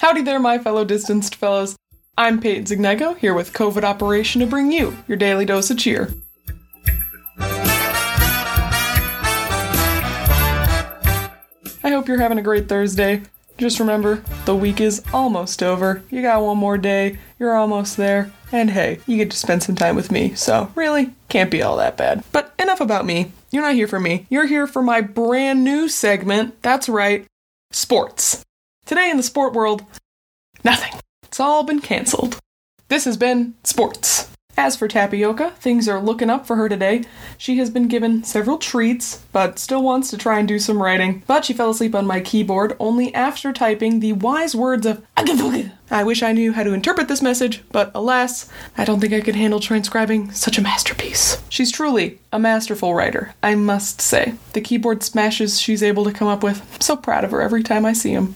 Howdy there, my fellow distanced fellows. I'm Peyton Zignego, here with COVID Operation to bring you your daily dose of cheer. I hope you're having a great Thursday. Just remember, the week is almost over. You got one more day, you're almost there, and hey, you get to spend some time with me, so really, can't be all that bad. But enough about me. You're not here for me. You're here for my brand new segment. That's right, sports. Today in the sport world, nothing. It's all been cancelled. This has been sports. As for Tapioca, things are looking up for her today. She has been given several treats, but still wants to try and do some writing. But she fell asleep on my keyboard only after typing the wise words of I wish I knew how to interpret this message, but alas, I don't think I could handle transcribing such a masterpiece. She's truly a masterful writer, I must say. The keyboard smashes she's able to come up with, I'm so proud of her every time I see them.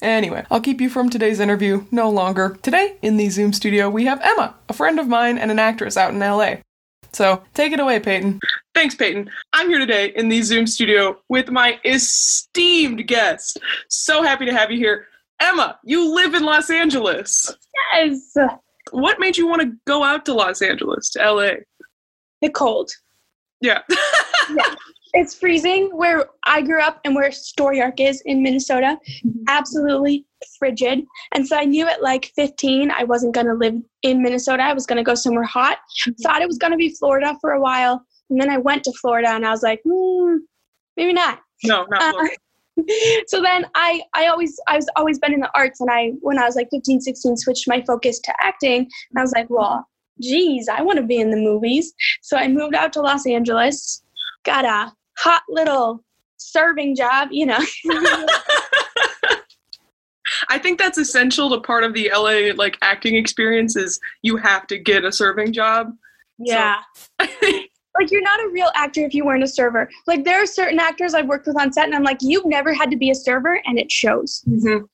Anyway, I'll keep you from today's interview no longer. Today, in the Zoom studio, we have Emma, a friend of mine and an actress out in LA. So take it away, Peyton. Thanks, Peyton. I'm here today in the Zoom studio with my esteemed guest. So happy to have you here. Emma, you live in Los Angeles. Yes. What made you want to go out to Los Angeles, to LA? The cold. Yeah. yeah. It's freezing where I grew up and where StoryArk is in Minnesota. Mm-hmm. Absolutely frigid. And so I knew at like 15 I wasn't going to live in Minnesota. I was going to go somewhere hot. Mm-hmm. Thought it was going to be Florida for a while. And then I went to Florida and I was like, hmm, maybe not. No, not uh, so then I, I always I was always been in the arts and I when I was like 15 16 switched my focus to acting and I was like well geez I want to be in the movies so I moved out to Los Angeles got a hot little serving job, you know. I think that's essential to part of the LA like acting experience is you have to get a serving job. Yeah. So. like you're not a real actor if you weren't a server. Like there are certain actors I've worked with on set and I'm like, you've never had to be a server and it shows. Mm-hmm.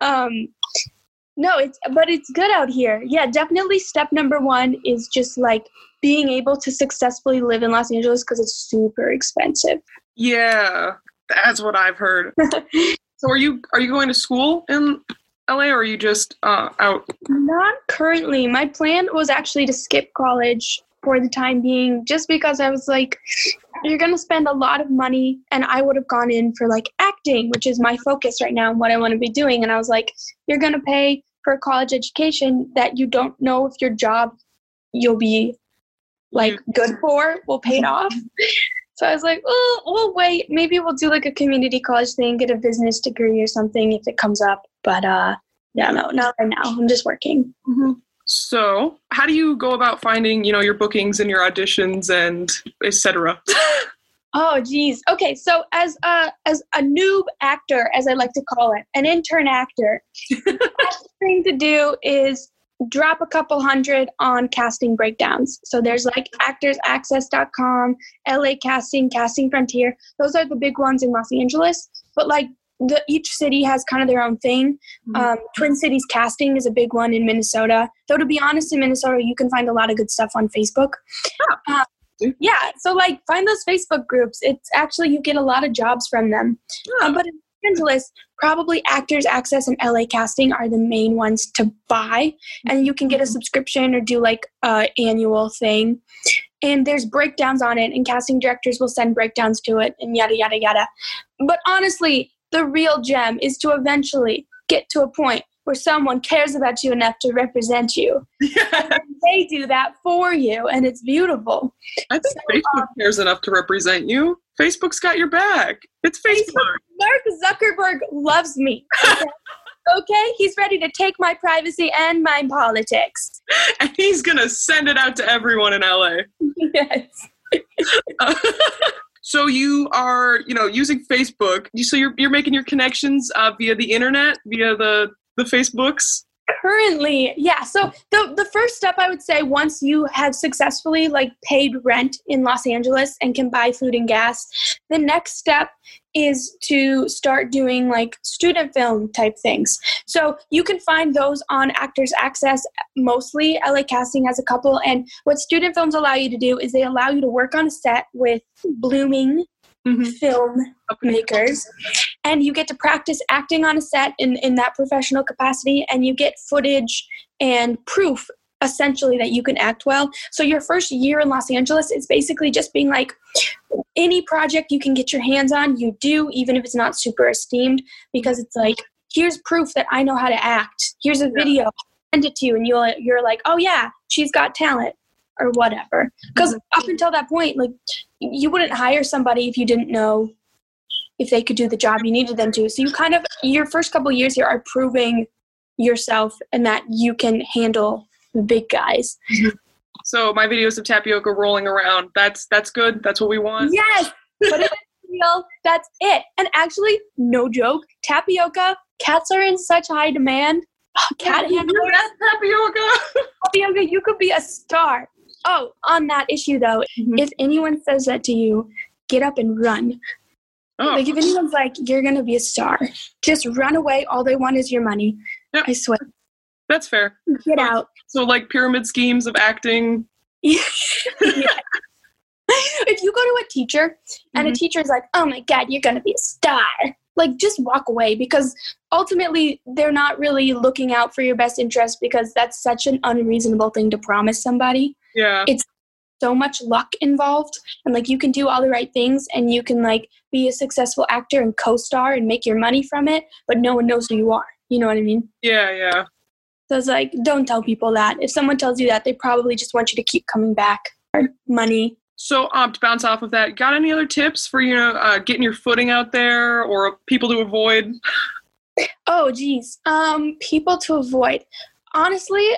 um no, it's but it's good out here. Yeah, definitely step number one is just like being able to successfully live in Los Angeles because it's super expensive. Yeah, that's what I've heard. so are you are you going to school in LA or are you just uh, out? Not currently. My plan was actually to skip college for the time being just because I was like, you're going to spend a lot of money. And I would have gone in for like acting, which is my focus right now and what I want to be doing. And I was like, you're going to pay for college education that you don't know if your job you'll be like good for will pay it off. So I was like, oh, we'll wait. Maybe we'll do like a community college thing, get a business degree or something if it comes up. But uh, yeah, no, not right now. I'm just working. Mm-hmm. So, how do you go about finding, you know, your bookings and your auditions and etc.? oh, geez. Okay, so as a as a noob actor, as I like to call it, an intern actor, the best thing to do is drop a couple hundred on casting breakdowns. So there's like actorsaccess.com, LA Casting, Casting Frontier. Those are the big ones in Los Angeles. But like the, each city has kind of their own thing. Mm-hmm. Um, Twin Cities Casting is a big one in Minnesota. Though to be honest, in Minnesota you can find a lot of good stuff on Facebook. Oh. Uh, yeah, so like find those Facebook groups. It's actually you get a lot of jobs from them. Oh. Um, but in Los Angeles, probably Actors Access and LA Casting are the main ones to buy, and you can get a mm-hmm. subscription or do like a annual thing. And there's breakdowns on it, and casting directors will send breakdowns to it, and yada yada yada. But honestly, the real gem is to eventually get to a point where someone cares about you enough to represent you. Yeah. they do that for you, and it's beautiful. I think so, Facebook um, cares enough to represent you. Facebook's got your back. It's Facebook. Mark Zuckerberg loves me. Okay? okay? He's ready to take my privacy and my politics. And he's going to send it out to everyone in LA. Yes. uh, so you are, you know, using Facebook. So you're you're making your connections uh, via the internet, via the the Facebooks? Currently yeah. So the the first step i would say once you have successfully like paid rent in los angeles and can buy food and gas the next step is to start doing like student film type things. So you can find those on actors access mostly la casting has a couple and what student films allow you to do is they allow you to work on a set with blooming mm-hmm. film makers and you get to practice acting on a set in, in that professional capacity and you get footage and proof essentially that you can act well. So your first year in los angeles is basically just being like any project you can get your hands on you do even if it's not super esteemed because it's like here's proof that i know how to act. Here's a video send it to you and you'll you're like oh yeah she's got talent or whatever. Because mm-hmm. up until that point like you wouldn't hire somebody if you didn't know if they could do the job you needed them to so you kind of your first couple years here are proving yourself and that you can handle the big guys So my videos of tapioca rolling around, that's that's good. That's what we want. yes but if it's real that's it and actually no joke tapioca cats are in such high demand cat handlers tapioca. tapioca you could be a star oh on that issue though Mhm. if anyone says that to you get up and run Oh, Like if anyone's like, you're gonna be a star, just run away. All they want is your money. Yep. I swear. that's fair. Get out. So like pyramid schemes of acting. Yeah. if you go to a teacher and a Mhm. teacher's like, oh my god, you're gonna be a star, like just walk away because ultimately they're not really looking out for your best interest because that's such an unreasonable thing to promise somebody. Yeah. So much luck involved, and like you can do all the right things and you can like be a successful actor and co-star and make your money from it, but no one knows who you are. You know what I mean? Yeah, yeah. So it's like, don't tell people that. If someone tells you that, they probably just want you to keep coming back. Or money. So um, to bounce off of that, got any other tips for you know uh, getting your footing out there or people to avoid? Oh, geez. Um, people to avoid. Honestly,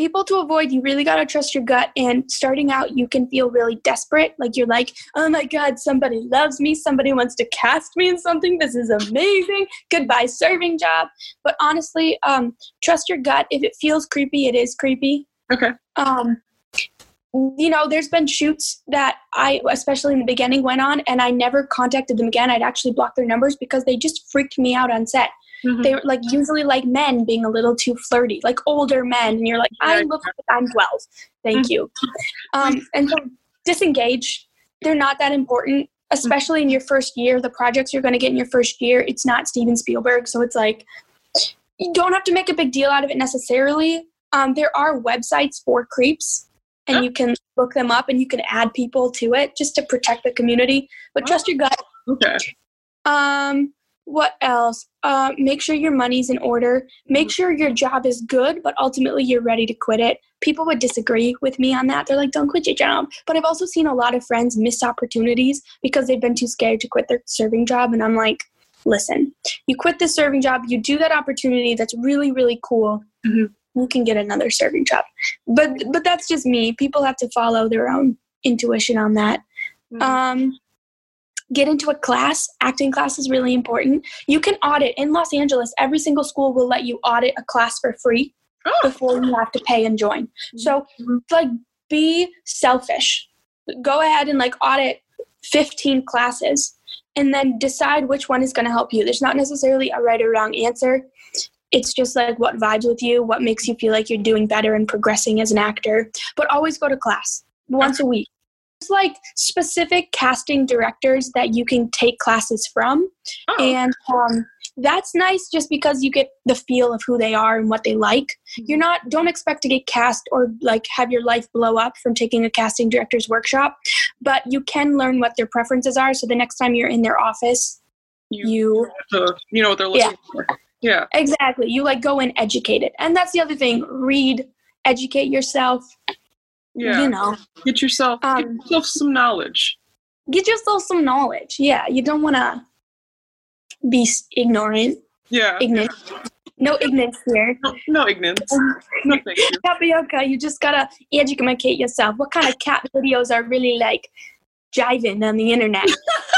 people to avoid, you really got to trust your gut. And starting out, you can feel really desperate. Like you're like, oh my God, somebody loves me. Somebody wants to cast me in something. This is amazing. Goodbye, serving job. But honestly, um, trust your gut. If it feels creepy, it is creepy. Okay. um you know there's been shoots that i especially in the beginning went on and i never contacted them again i'd actually block their numbers because they just freaked me out on set Mhm. they were like usually like men being a little too flirty like older men and you're like I look like I'm 12 thank you. Um and so disengage they're not that important especially in your first year the projects you're going to get in your first year it's not steven spielberg so it's like you don't have to make a big deal out of it necessarily. Um, there are websites for creeps and Oh. you can look them up and you can add people to it just to protect the community but trust your gut. Okay. um what else? Uh, make sure your money's in order. Make Mhm. sure your job is good but ultimately you're ready to quit it. People would disagree with me on that. They're like don't quit your job. But i've also seen a lot of friends miss opportunities because they've been too scared to quit their serving job and i'm like listen you quit this serving job you do that opportunity that's really really cool Mhm. you can get another serving job. But but that's just me. People have to follow their own intuition on that. Mhm. um, get into a class. Acting class is really important. You can audit in Los Angeles. Every single school will let you audit a class for free Oh. before you have to pay and join. So, Mhm. like, be selfish. Go ahead and like audit 15 classes and then decide which one is going to help you. There's not necessarily a right or wrong answer. It's just like what vibes with you, what makes you feel like you're doing better and progressing as an actor. But always go to class once a week. There's like specific casting directors that you can take classes from. Oh, And um, that's nice just because you get the feel of who they are and what they like. You're not, don't expect to get cast or like have your life blow up from taking a casting director's workshop, but you can learn what their preferences are. So the next time you're in their office, you, you to- you know what they're looking for. Yeah. exactly, you like go and educate it And that's the other thing read, educate yourself, Yeah. you know, Get yourself get Um, yourself some knowledge. get yourself some knowledge. Yeah, you don't want to be ignorant, Yeah. ignorant. No ignorance here. No, no ignorance. No, thank you. tapioca you just gotta educate yourself what kind of cat videos are really like jiving on the internet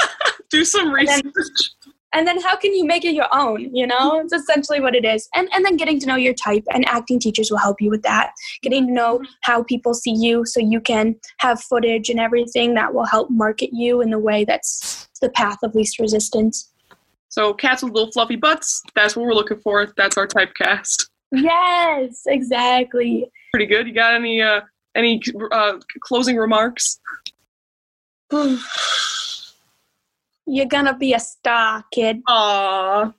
Do some research. And then how can you make it your own you know it's essentially what it is and and then getting to know your type and acting teachers will help you with that getting to know how people see you so you can have footage and everything that will help market you in the way that's the path of least resistance So cats with little fluffy butts. That's what we're looking for. That's our typecast. yes exactly Pretty good. You got any uh any uh closing remarks? You're gonna be a star, kid. Aww.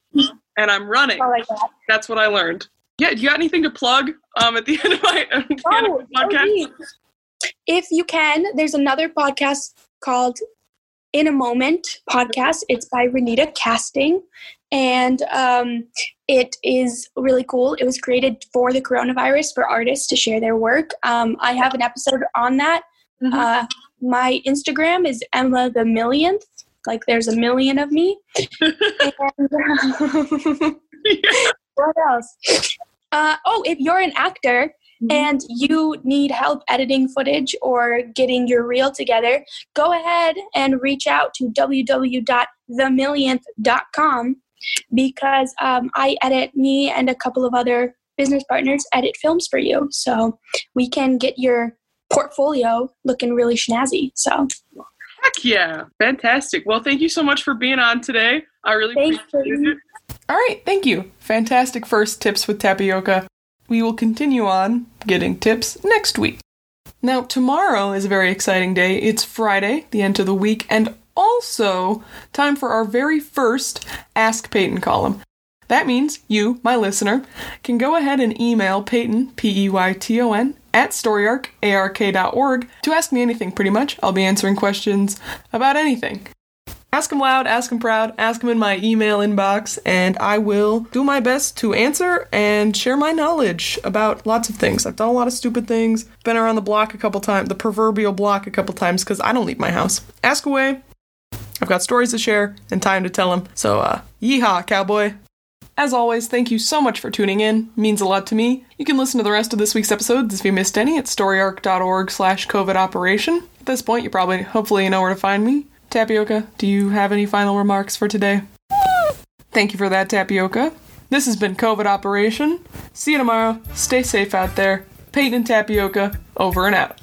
And I'm running. I got. That's what I learned. Yeah, do you got anything to plug um, at the end of my, the end of Oh, oh, podcast? if you can, there's another podcast called In a Moment podcast. It's by Renita Casting, and um, it is really cool. It was created for the coronavirus for artists to share their work. Um, I have an episode on that. Mhm. Uh, my Instagram is Emma the Millionth. Like there's a million of me. And, what else? Uh, oh, if you're an actor and you need help editing footage or getting your reel together, go ahead and reach out to www.themillionth.com because um, I edit me and a couple of other business partners edit films for you. So we can get your portfolio looking really snazzy. So Heck yeah. Fantastic. Well, thank you so much for being on today. I really Thanks, appreciate it. All right, thank you. Fantastic first tips with tapioca. We will continue on getting tips next week. Now, tomorrow is a very exciting day. It's Friday, the end of the week, and also time for our very first Ask Peyton column. That means you, my listener, can go ahead and email Peyton, P E Y T O N, at storyark, ark.org to ask me anything pretty much. I'll be answering questions about anything. Ask them loud, ask them proud, ask them in my email inbox, and I will do my best to answer and share my knowledge about lots of things. I've done a lot of stupid things, been around the block a couple times, the proverbial block a couple times, because I don't leave my house. Ask away. I've got stories to share and time to tell them. So, uh, yeehaw, cowboy. As always, thank you so much for tuning in. It means a lot to me. You can listen to the rest of this week's episodes if you missed any at storyark.org slash COVID operation. At this point, you probably, hopefully, you know where to find me. Tapioca, do you have any final remarks for today? Thank you for that, Tapioca. This has been COVID Operation. See you tomorrow. Stay safe out there. Peyton and Tapioca, over and out.